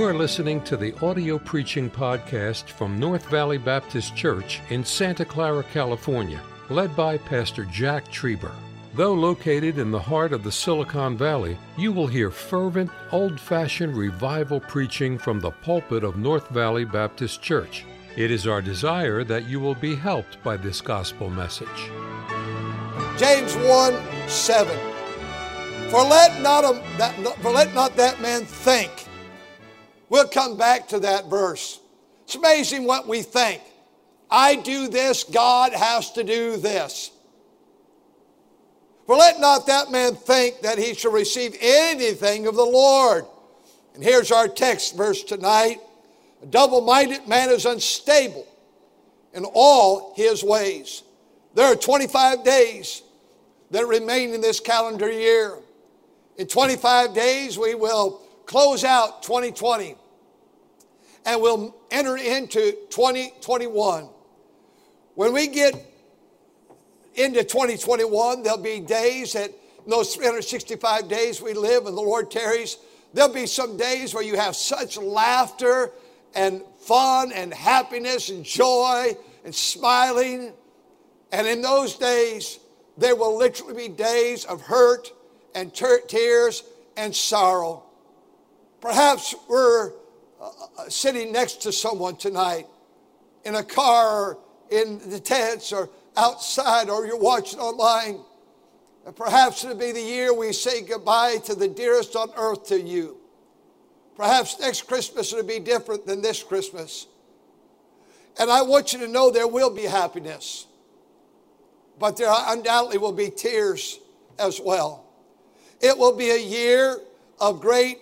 You are listening to the audio preaching podcast from North Valley Baptist Church in Santa Clara, California, led by Pastor Jack Trieber. Though located in the heart of the Silicon Valley, you will hear fervent, old fashioned revival preaching from the pulpit of North Valley Baptist Church. It is our desire that you will be helped by this gospel message. James 1 7. For let not, a, that, for let not that man think We'll come back to that verse. It's amazing what we think. I do this, God has to do this. For let not that man think that he shall receive anything of the Lord. And here's our text verse tonight. A double minded man is unstable in all his ways. There are 25 days that remain in this calendar year. In 25 days, we will close out 2020 and we'll enter into 2021. When we get into 2021, there'll be days that in those 365 days we live and the Lord tarries, there'll be some days where you have such laughter and fun and happiness and joy and smiling. And in those days, there will literally be days of hurt and tears and sorrow. Perhaps we're uh, sitting next to someone tonight in a car, in the tents, or outside, or you're watching online. And perhaps it'll be the year we say goodbye to the dearest on earth to you. Perhaps next Christmas it'll be different than this Christmas. And I want you to know there will be happiness, but there undoubtedly will be tears as well. It will be a year of great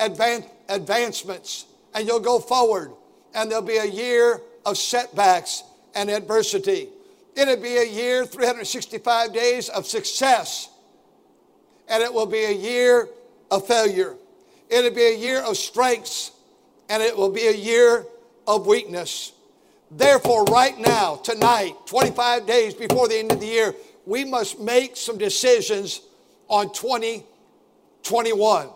advan- advancements and you'll go forward. And there'll be a year of setbacks and adversity. It'll be a year, 365 days of success. And it will be a year of failure. It'll be a year of strengths. And it will be a year of weakness. Therefore, right now, tonight, 25 days before the end of the year, we must make some decisions on 2021.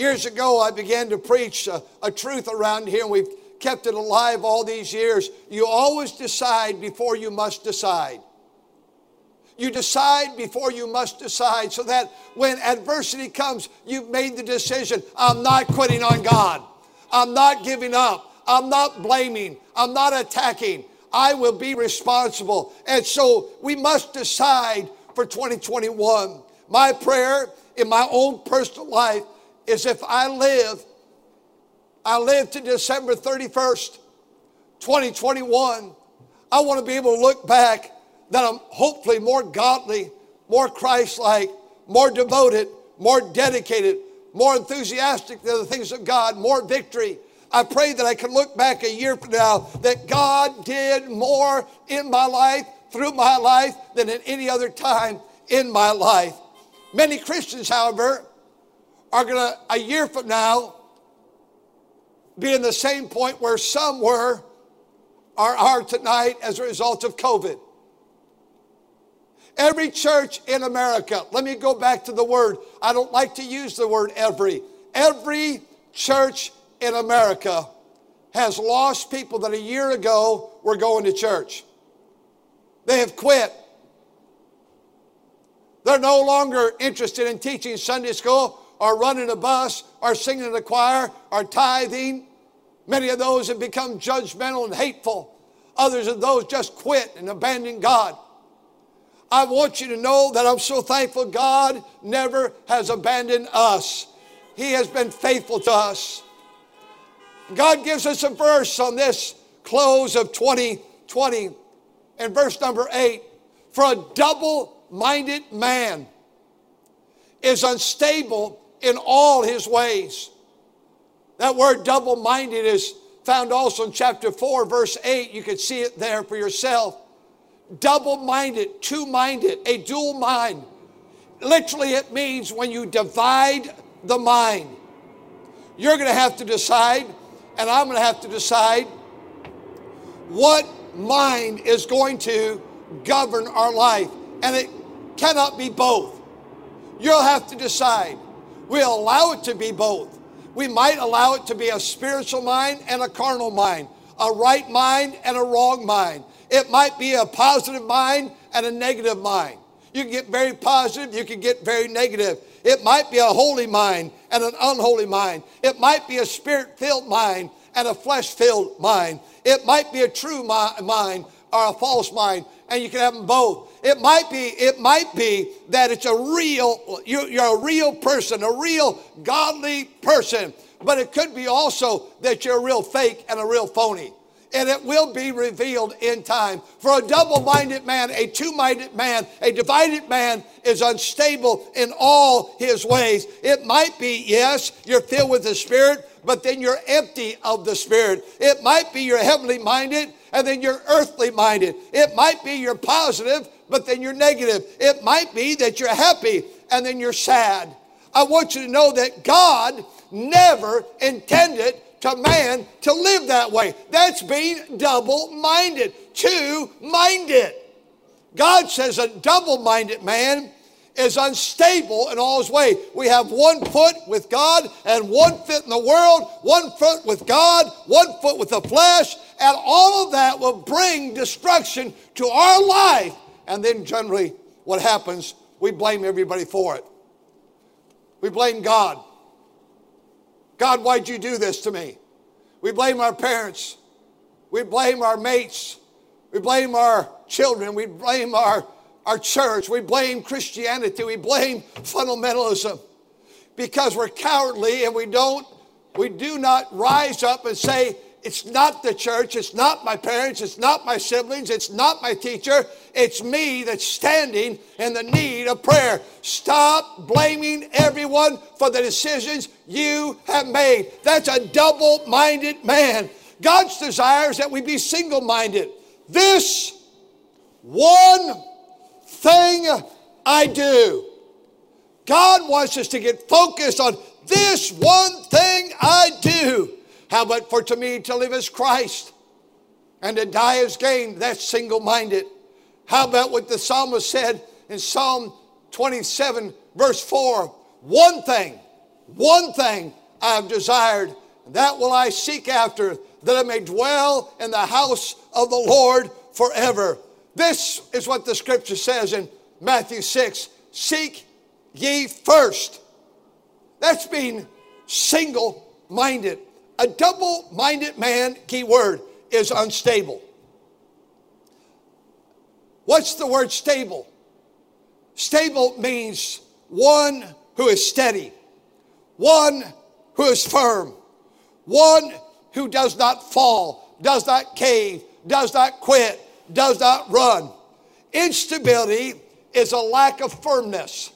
Years ago, I began to preach a, a, truth around here, and we've kept it alive all these years. You always decide before you must decide. You decide before you must decide so that when adversity comes, you've made the decision I'm not quitting on God. I'm not giving up. I'm not blaming. I'm not attacking. I will be responsible. And so we must decide for 2021. My prayer in my own personal life is if I live, I live to December 31st, 2021, I want to be able to look back that I'm hopefully more godly, more Christ like, more devoted, more dedicated, more enthusiastic to the things of God, more victory. I pray that I can look back a year from now that God did more in my life, through my life, than at any other time in my life. Many Christians, however, are going to, a year from now, be in the same point where some were or are tonight as a result of COVID. Every church in America, let me go back to the word. I don't like to use the word every. Every church in America has lost people that a year ago were going to church. They have quit. They're no longer interested in teaching Sunday school or running a bus or singing in a choir or tithing. Many of those have become judgmental and hateful. Others of those just quit and abandoned God. I want you to know that I'm so thankful God never has abandoned us. He has been faithful to us. God gives us a verse on this close of 2020 in verse number 8 For a double minded man is unstable in all his ways. That word double minded is found also in chapter 4, verse 8. You can see it there for yourself. Double minded, two minded, a dual mind. Literally, it means when you divide the mind. You're going to have to decide, and I'm going to have to decide what mind is going to govern our life. And it cannot be both. You'll have to decide We'll allow it to be both. We might allow it to be a spiritual mind and a carnal mind, a right mind and a wrong mind. It might be a positive mind and a negative mind. You can get very positive, you can get very negative. It might be a holy mind and an unholy mind. It might be a spirit filled mind and a flesh filled mind. It might be a true mind or a false mind, and you can have them both. It might be, it might be that it's a real, you're, you're a real person, a real godly person, but it could be also that you're a real fake and a real phony and it will be revealed in time. For a double minded man, a two minded man, a divided man is unstable in all his ways. It might be, yes, you're filled with the Spirit, but then you're empty of the Spirit. It might be you're heavenly minded, and then you're earthly minded. It might be you're positive, but then you're negative. It might be that you're happy, and then you're sad. I want you to know that God never intended to man to live that way. That's being double minded, two minded. God says a double minded man is unstable in all his way. We have one foot with God and one foot in the world, one foot with God, one foot with the flesh, and all of that will bring destruction to our life. And then generally, what happens, we blame everybody for it. We blame God. God, why'd you do this to me? We blame our parents. We blame our mates. We blame our children. We blame our, our church. We blame Christianity. We blame fundamentalism because we're cowardly and we don't, we do not rise up and say, it's not the church, it's not my parents, it's not my siblings, it's not my teacher, it's me that's standing in the need of prayer. Stop blaming everyone for the decisions you have made. That's a double minded man. God's desire is that we be single minded. This one thing I do. God wants us to get focused on this one thing I do. How about for to me to live as Christ and to die as gain? That's single minded. How about what the psalmist said in Psalm 27, verse 4? One thing, one thing I have desired, that will I seek after, that I may dwell in the house of the Lord forever. This is what the scripture says in Matthew 6 Seek ye first. That's being single minded. A double minded man, key word, is unstable. What's the word stable? Stable means one who is steady, one who is firm, one who does not fall, does not cave, does not quit, does not run. Instability is a lack of firmness.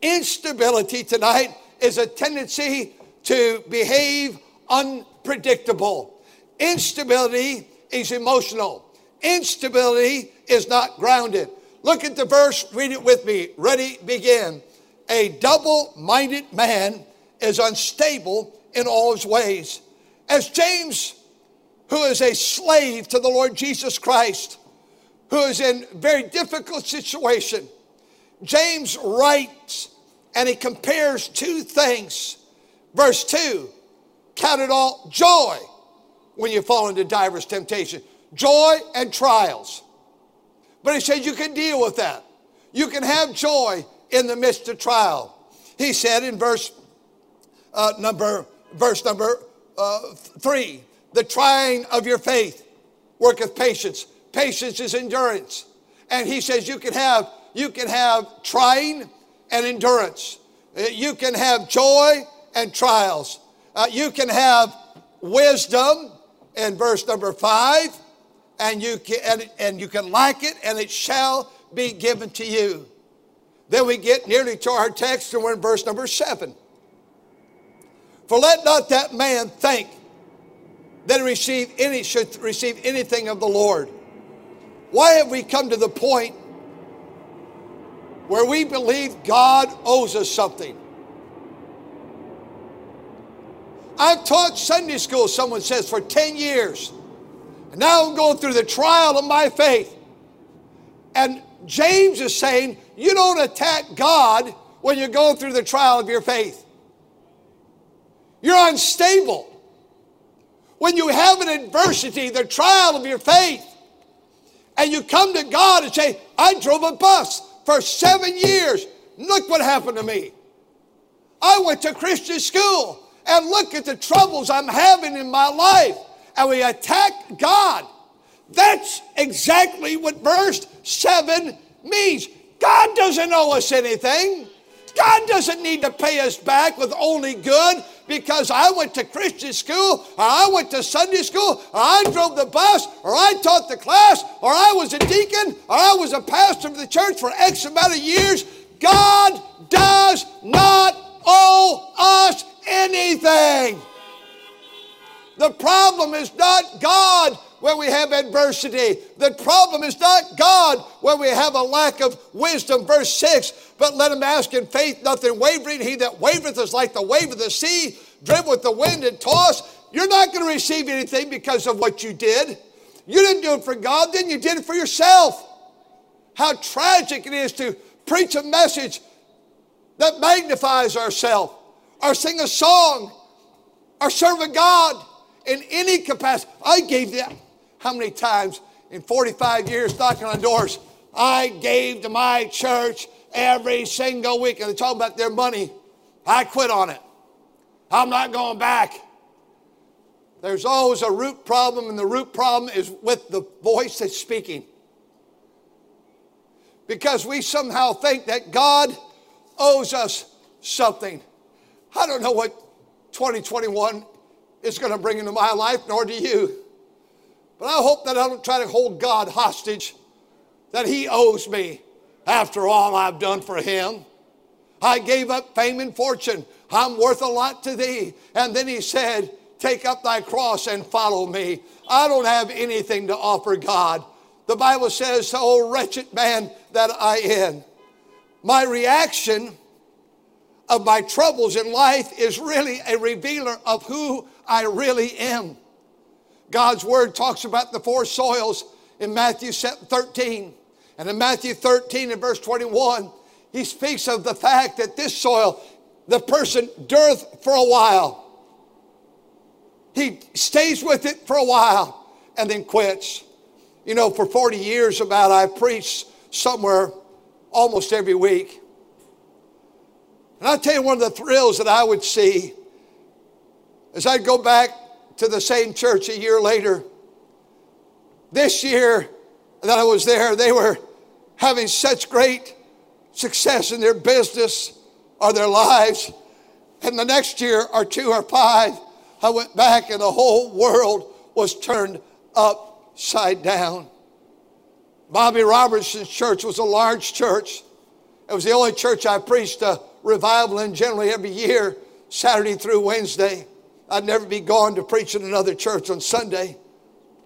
Instability tonight is a tendency to behave unpredictable. Instability is emotional. Instability is not grounded. Look at the verse, read it with me. Ready, begin. A double minded man is unstable in all his ways. As James, who is a slave to the Lord Jesus Christ, who is in very difficult situation, James writes and he compares two things. Verse 2 Count it all joy when you fall into diverse temptation, joy and trials. But he said you can deal with that. You can have joy in the midst of trial. He said in verse uh, number verse number uh, three, the trying of your faith worketh patience. Patience is endurance, and he says you can have you can have trying and endurance. Uh, you can have joy and trials. Uh, you can have wisdom in verse number five, and you can and, and you can like it, and it shall be given to you. Then we get nearly to our text, and we're in verse number seven. For let not that man think that he receive any should receive anything of the Lord. Why have we come to the point where we believe God owes us something? I've taught Sunday school, someone says, for 10 years. And now I'm going through the trial of my faith. And James is saying, you don't attack God when you're going through the trial of your faith. You're unstable. When you have an adversity, the trial of your faith, and you come to God and say, I drove a bus for seven years. Look what happened to me. I went to Christian school and look at the troubles I'm having in my life. And we attack God. That's exactly what verse 7 means. God doesn't owe us anything. God doesn't need to pay us back with only good because I went to Christian school, or I went to Sunday school, or I drove the bus, or I taught the class, or I was a deacon, or I was a pastor of the church for X amount of years. God does not owe us anything. The problem is not God when we have adversity. The problem is not God when we have a lack of wisdom. Verse 6 But let him ask in faith, nothing wavering. He that wavereth is like the wave of the sea, driven with the wind and tossed. You're not going to receive anything because of what you did. You didn't do it for God, then you did it for yourself. How tragic it is to preach a message that magnifies ourselves, or sing a song, or serve a God in any capacity. I gave them how many times in 45 years knocking on doors, I gave to my church every single week. And they talk about their money. I quit on it. I'm not going back. There's always a root problem, and the root problem is with the voice that's speaking. Because we somehow think that God owes us something. I don't know what 2021 is going to bring into my life, nor do you. But I hope that I don't try to hold God hostage, that He owes me after all I've done for Him. I gave up fame and fortune. I'm worth a lot to thee. And then He said, Take up thy cross and follow me. I don't have anything to offer God. The Bible says, Oh, wretched man that I am. My reaction of my troubles in life is really a revealer of who I really am. God's word talks about the four soils in Matthew 13. And in Matthew 13 and verse 21, he speaks of the fact that this soil, the person dureth for a while. He stays with it for a while and then quits. You know, for 40 years about, I preached somewhere almost every week. And I'll tell you one of the thrills that I would see as I'd go back to the same church a year later, this year that I was there, they were having such great success in their business or their lives. And the next year, or two or five, I went back and the whole world was turned upside down. Bobby Roberson's church was a large church. It was the only church I preached a revival and generally every year, Saturday through Wednesday. I'd never be gone to preach in another church on Sunday,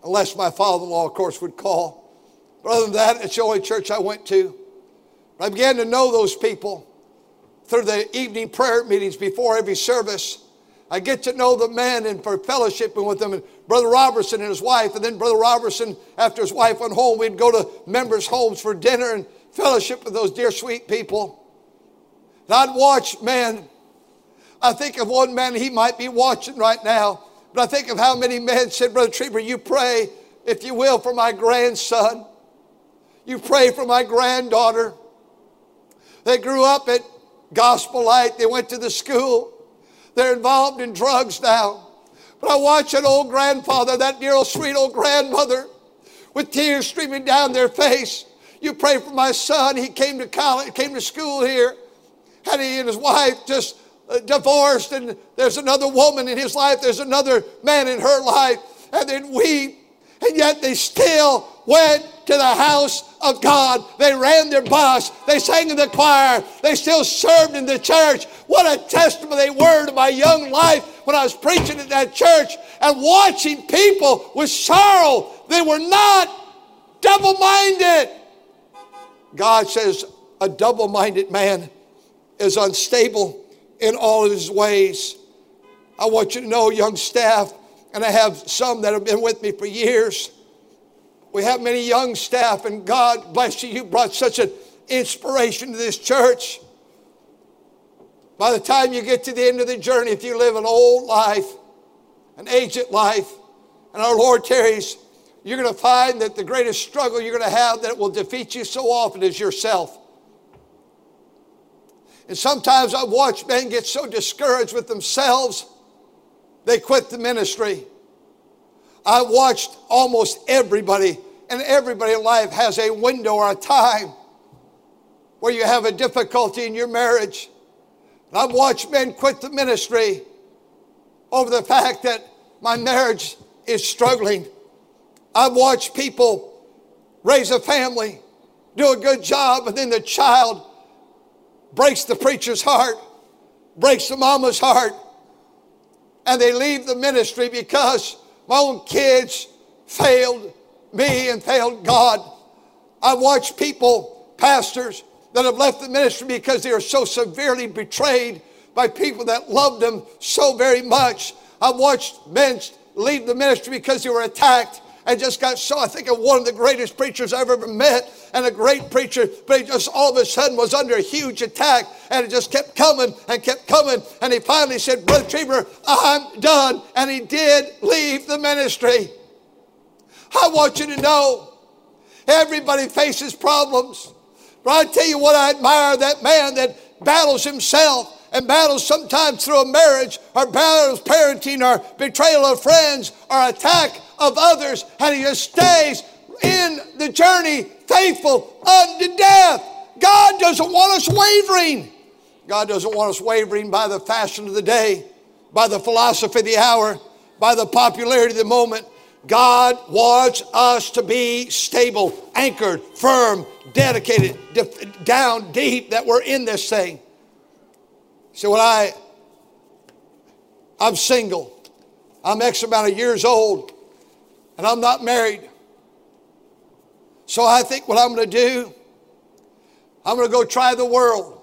unless my father in law, of course, would call. But other than that, it's the only church I went to. I began to know those people through the evening prayer meetings before every service. I get to know the men and for fellowshipping with them, and Brother Roberson and his wife, and then Brother Roberson, after his wife went home, we'd go to members' homes for dinner and fellowship with those dear, sweet people. And I'd watch, man, I think of one man, he might be watching right now, but I think of how many men said, Brother Trieber, you pray, if you will, for my grandson. You pray for my granddaughter. They grew up at Gospel Light, they went to the school. They're involved in drugs now. But I watch an old grandfather, that dear old sweet old grandmother, with tears streaming down their face. You pray for my son. He came to college, came to school here, and he and his wife just uh, divorced and there's another woman in his life, there's another man in her life, and then weep. And yet they still went to the house of God. They ran their bus. They sang in the choir. They still served in the church. What a testimony they were to my young life when I was preaching at that church and watching people with sorrow. They were not double minded. God says a double minded man is unstable in all of his ways. I want you to know, young staff, and I have some that have been with me for years. We have many young staff, and God bless you. You brought such an inspiration to this church. By the time you get to the end of the journey, if you live an old life, an aged life, and our Lord tarries, you're going to find that the greatest struggle you're going to have that will defeat you so often is yourself. And sometimes I've watched men get so discouraged with themselves, they quit the ministry. I've watched almost everybody, and everybody in life has a window or a time where you have a difficulty in your marriage. And I've watched men quit the ministry over the fact that my marriage is struggling. I've watched people raise a family, do a good job, and then the child breaks the preacher's heart, breaks the mama's heart, and they leave the ministry because my own kids failed me and failed God. I've watched people, pastors, that have left the ministry because they are so severely betrayed by people that loved them so very much. I've watched men leave the ministry because they were attacked and just got so. I think of one of the greatest preachers I've ever met and a great preacher, but he just all of a sudden was under a huge attack and it just kept coming and kept coming. And he finally said, Brother Trieber, I'm done. And he did leave the ministry. I want you to know everybody faces problems. But I tell you what, I admire that man that battles himself and battles sometimes through a marriage or battles parenting or betrayal of friends or attack of others, and he just stays in the journey faithful unto death. God doesn't want us wavering. God doesn't want us wavering by the fashion of the day, by the philosophy of the hour, by the popularity of the moment. God wants us to be stable, anchored, firm, dedicated, down deep that we're in this thing. So when I, I'm single, I'm X amount of years old, and I'm not married. So I think what I'm going to do, I'm going to go try the world.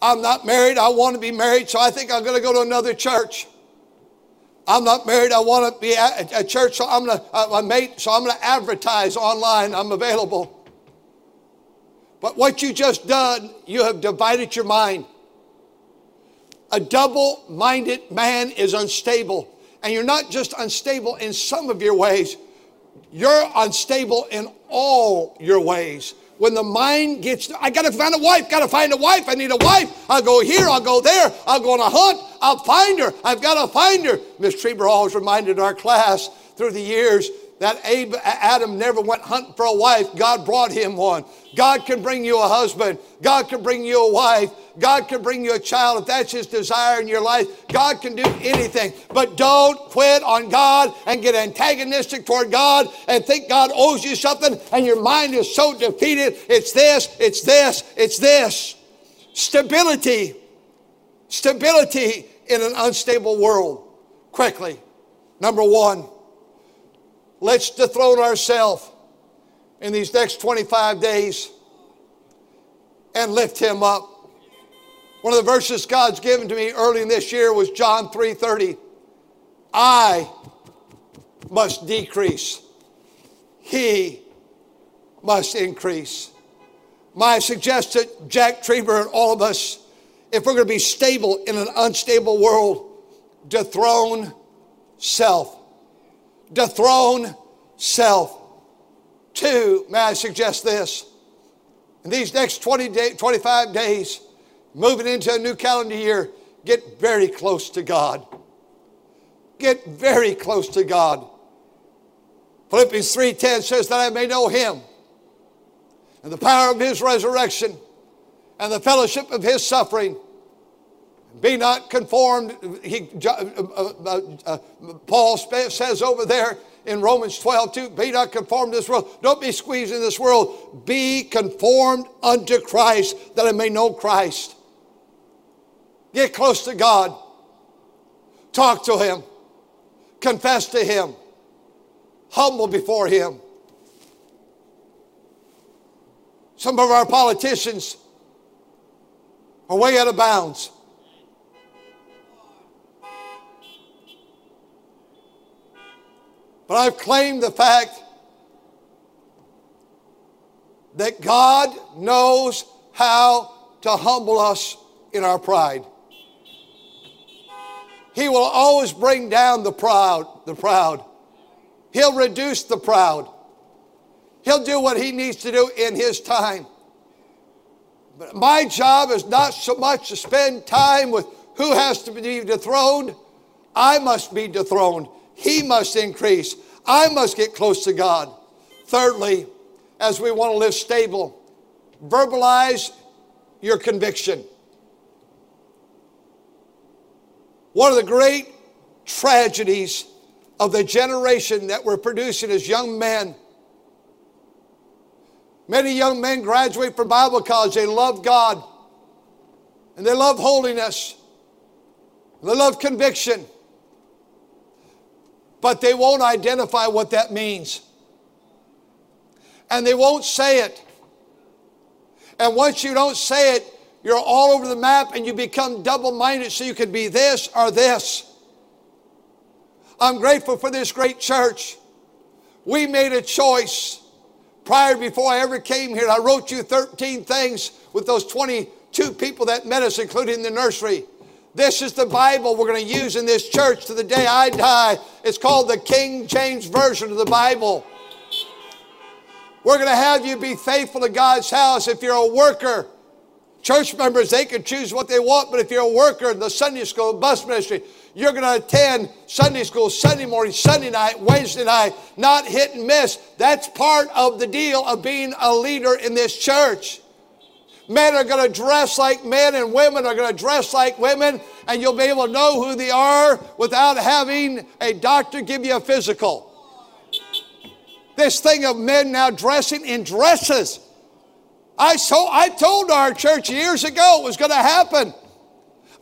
I'm not married. I want to be married, so I think I'm going to go to another church. I'm not married. I want to be at a church, so I'm going to, uh, mate, so I'm going to advertise online. I'm available. But what you just done, you have divided your mind. A double minded man is unstable. And you're not just unstable in some of your ways, you're unstable in all your ways. When the mind gets, I gotta find a wife, gotta find a wife, I need a wife. I'll go here, I'll go there, I'll go on a hunt, I'll find her, I've gotta find her. Miss Trieber always reminded our class through the years that Adam never went hunting for a wife, God brought him one. God can bring you a husband. God can bring you a wife. God can bring you a child if that's His desire in your life. God can do anything. But don't quit on God and get antagonistic toward God and think God owes you something and your mind is so defeated. It's this, it's this, it's this. Stability. Stability in an unstable world. Quickly. Number one, let's dethrone ourselves in these next 25 days and lift him up. One of the verses God's given to me early in this year was John 3:30. I must decrease. He must increase. My suggestion, Jack Trieber and all of us, if we're going to be stable in an unstable world, dethrone self. Dethrone self. Two, may I suggest this? In these next 20 day, 25 days, moving into a new calendar year, get very close to God. Get very close to God. Philippians 3:10 says that I may know him and the power of his resurrection and the fellowship of his suffering. Be not conformed, he, uh, uh, uh, uh Paul says over there, in Romans 12, 2. Be not conformed to this world. Don't be squeezed in this world. Be conformed unto Christ that I may know Christ. Get close to God. Talk to Him. Confess to Him. Humble before Him. Some of our politicians are way out of bounds. But I've claimed the fact that God knows how to humble us in our pride. He will always bring down the proud, the proud. He'll reduce the proud. He'll do what he needs to do in his time. But my job is not so much to spend time with who has to be dethroned. I must be dethroned. He must increase. I must get close to God. Thirdly, as we want to live stable, verbalize your conviction. One of the great tragedies of the generation that we're producing is young men. Many young men graduate from Bible college. They love God and they love holiness. They love conviction. But they won't identify what that means. And they won't say it. And once you don't say it, you're all over the map and you become double minded so you can be this or this. I'm grateful for this great church. We made a choice prior before I ever came here. I wrote you 13 things with those 22 people that met us, including the nursery. This is the Bible we're going to use in this church to the day I die. It's called the King James Version of the Bible. We're going to have you be faithful to God's house. If you're a worker, church members, they can choose what they want, but if you're a worker in the Sunday school, bus ministry, you're going to attend Sunday school Sunday morning, Sunday night, Wednesday night, not hit and miss. That's part of the deal of being a leader in this church. Men are going to dress like men and women are going to dress like women, and you'll be able to know who they are without having a doctor give you a physical. This thing of men now dressing in dresses. I, so, I told our church years ago it was going to happen.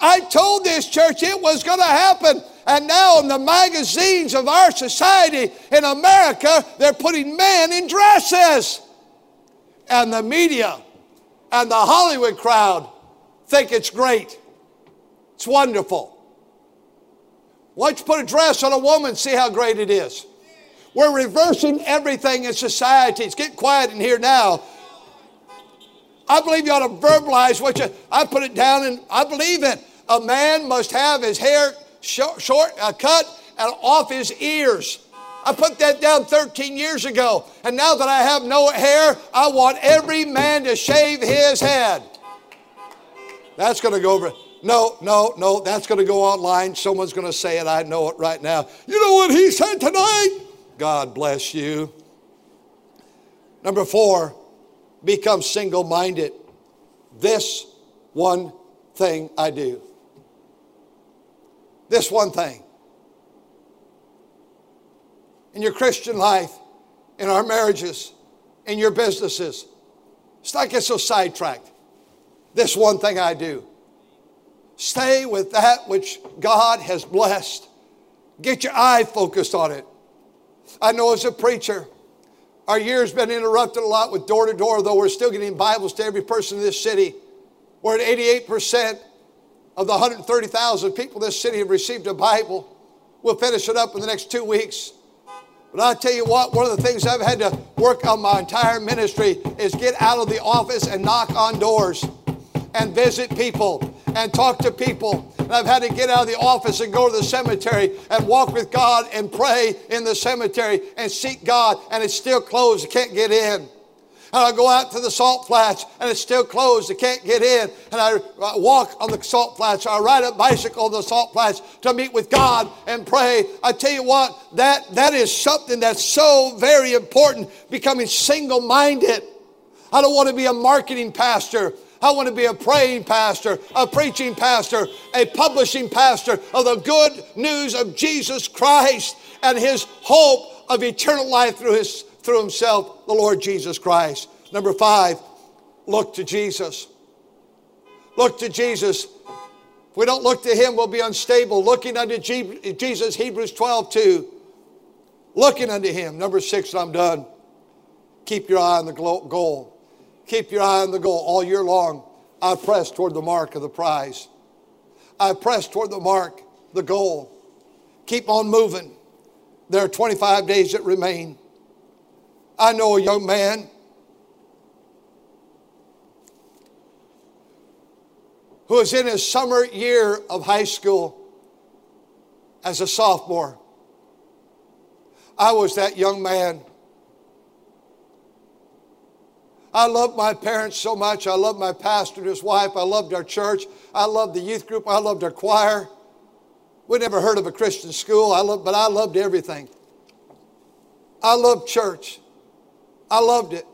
I told this church it was going to happen. And now in the magazines of our society in America, they're putting men in dresses. And the media and the Hollywood crowd think it's great. It's wonderful. Why don't you put a dress on a woman see how great it is? We're reversing everything in society. It's get quiet in here now. I believe you ought to verbalize what you. I put it down, and I believe it. A man must have his hair short, short uh, cut and off his ears. I put that down 13 years ago. And now that I have no hair, I want every man to shave his head. That's going to go over. No, no, no, that's going to go online. Someone's going to say it. I know it right now. You know what he said tonight? God bless you. Number four, become single minded. This one thing I do. This one thing in your Christian life, in our marriages, in your businesses. Let's not get so sidetracked. This one thing I do. Stay with that which God has blessed. Get your eye focused on it. I know as a preacher, our year's been interrupted a lot with door to door, though we're still getting Bibles to every person in this city. We're at 88% of the 130,000 people in this city have received a Bible. We'll finish it up in the next two weeks. But I tell you what, one of the things I've had to work on my entire ministry is get out of the office and knock on doors and visit people and talk to people. And I've had to get out of the office and go to the cemetery and walk with God and pray in the cemetery and seek God, and it's still closed. I can't get in and I go out to the salt flats and it's still closed. I can't get in. And I walk on the salt flats. I ride a bicycle on the salt flats to meet with God and pray. I tell you what, that, that is something that's so very important, becoming single minded. I don't want to be a marketing pastor. I want to be a praying pastor, a preaching pastor, a publishing pastor of the good news of Jesus Christ and his hope of eternal life through his through himself, the Lord Jesus Christ. Number five, look to Jesus. Look to Jesus. If we don't look to him, we'll be unstable. Looking unto Jesus, Hebrews 12, 2. Looking unto him. Number six, I'm done. Keep your eye on the goal. Keep your eye on the goal all year long. I press toward the mark of the prize. I press toward the mark, the goal. Keep on moving. There are 25 days that remain. I know a young man who was in his summer year of high school as a sophomore. I was that young man. I loved my parents so much. I loved my pastor and his wife. I loved our church. I loved the youth group. I loved our choir. We never heard of a Christian school, I loved, but I loved everything. I loved church. I loved it.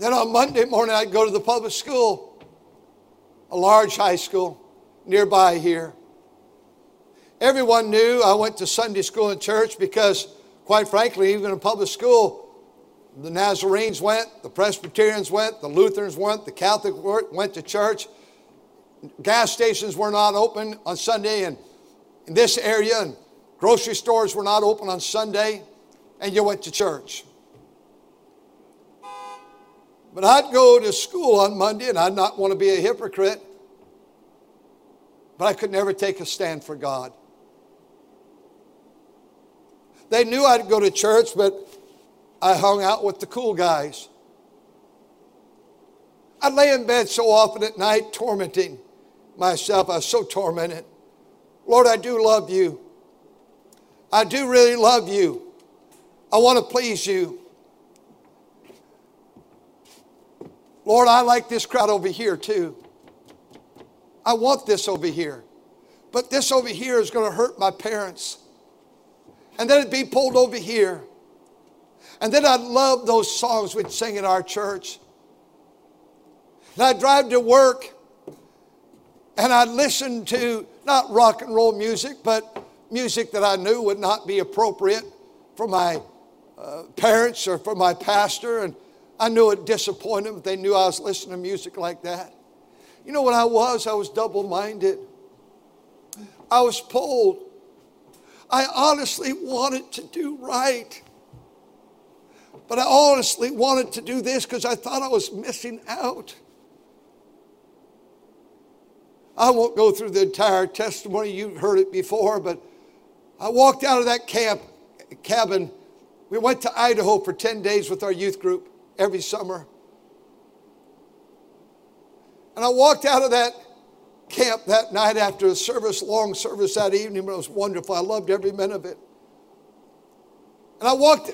Then on Monday morning, I'd go to the public school, a large high school nearby here. Everyone knew I went to Sunday school and church because, quite frankly, even in public school, the Nazarenes went, the Presbyterians went, the Lutherans went, the Catholic went to church. Gas stations were not open on Sunday and in this area, and grocery stores were not open on Sunday, and you went to church. But I'd go to school on Monday, and I'd not want to be a hypocrite, but I could never take a stand for God. They knew I'd go to church, but I hung out with the cool guys. I'd lay in bed so often at night, tormenting myself. I was so tormented. Lord, I do love you. I do really love you. I want to please you. Lord, I like this crowd over here too. I want this over here. But this over here is going to hurt my parents. And then it'd be pulled over here. And then I love those songs we'd sing in our church. And I'd drive to work and I'd listen to not rock and roll music, but music that I knew would not be appropriate for my uh, parents or for my pastor. And I knew it disappointed them. They knew I was listening to music like that. You know what I was? I was double minded. I was pulled. I honestly wanted to do right. But I honestly wanted to do this because I thought I was missing out. I won't go through the entire testimony. You've heard it before, but I walked out of that camp cabin. We went to Idaho for 10 days with our youth group every summer. And I walked out of that camp that night after a service, long service that evening, but it was wonderful. I loved every minute of it. And I walked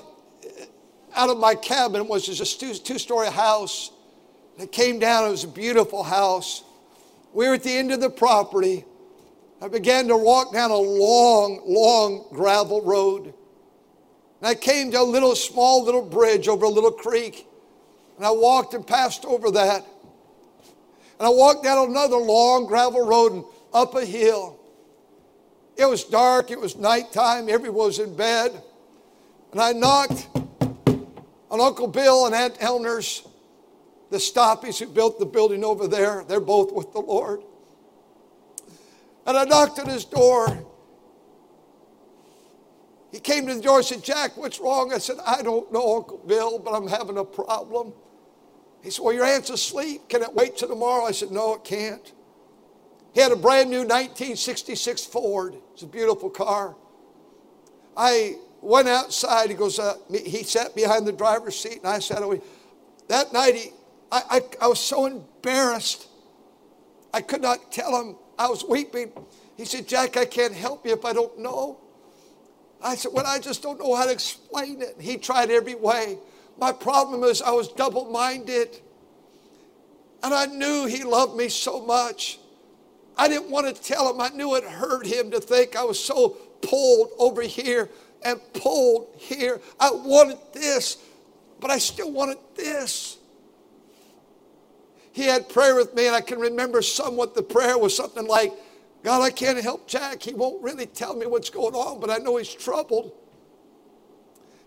out of my cabin, it was just a two story house. It came down, it was a beautiful house. We were at the end of the property. I began to walk down a long, long gravel road. And I came to a little, small little bridge over a little creek. And I walked and passed over that. And I walked down another long gravel road and up a hill. It was dark, it was nighttime, everyone was in bed. And I knocked on Uncle Bill and Aunt Elner's, the Stoppies who built the building over there. They're both with the Lord. And I knocked on his door. He came to the door and said, Jack, what's wrong? I said, I don't know, Uncle Bill, but I'm having a problem. He said, Well, your aunt's asleep. Can it wait till tomorrow? I said, No, it can't. He had a brand new 1966 Ford. It's a beautiful car. I went outside. He goes, uh, he sat behind the driver's seat, and I sat away. That night, he, I, I, I was so embarrassed. I could not tell him. I was weeping. He said, Jack, I can't help you if I don't know. I said, Well, I just don't know how to explain it. He tried every way. My problem is I was double minded. And I knew he loved me so much. I didn't want to tell him. I knew it hurt him to think I was so pulled over here and pulled here. I wanted this, but I still wanted this. He had prayer with me, and I can remember somewhat the prayer was something like, God, I can't help Jack. He won't really tell me what's going on, but I know he's troubled.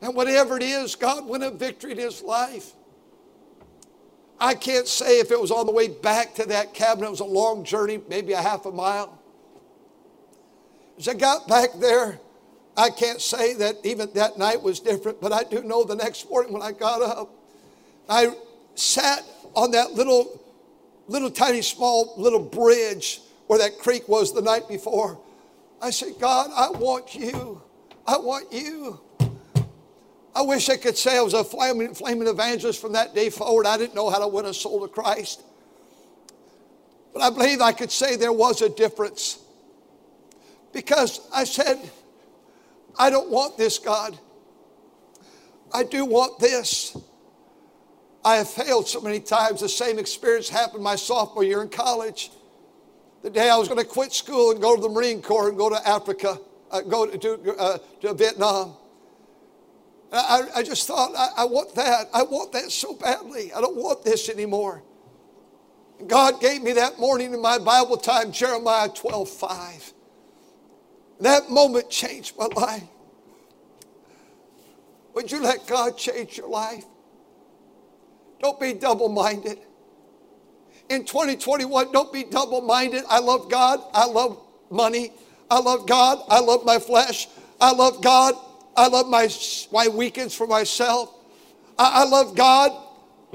And whatever it is, God win a victory in his life. I can't say if it was on the way back to that cabin, it was a long journey, maybe a half a mile. As I got back there, I can't say that even that night was different, but I do know the next morning when I got up, I sat on that little, little tiny, small little bridge where that creek was the night before. I said, God, I want you. I want you. I wish I could say I was a flaming, flaming evangelist from that day forward. I didn't know how to win a soul to Christ. But I believe I could say there was a difference. Because I said, I don't want this, God. I do want this. I have failed so many times. The same experience happened my sophomore year in college. The day I was going to quit school and go to the Marine Corps and go to Africa, uh, go to, uh, to Vietnam. I, I just thought, I, I, want that. I want that so badly. I don't want this anymore. God gave me that morning in my Bible time, Jeremiah 12 5. That moment changed my life. Would you let God change your life? Don't be double minded. In 2021, don't be double minded. I love God. I love money. I love God. I love my flesh. I love God. I love my, my weekends for myself. I, I love God,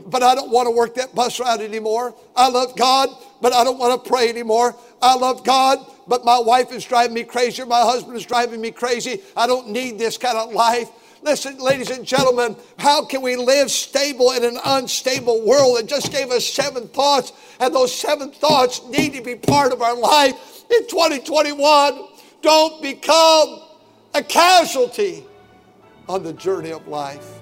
but I don't want to work that bus route anymore. I love God, but I don't want to pray anymore. I love God, but my wife is driving me crazy. or My husband is driving me crazy. I don't need this kind of life. Listen, ladies and gentlemen, how can we live stable in an unstable world? It just gave us seven thoughts, and those seven thoughts need to be part of our life in 2021. Don't become a casualty on the journey of life.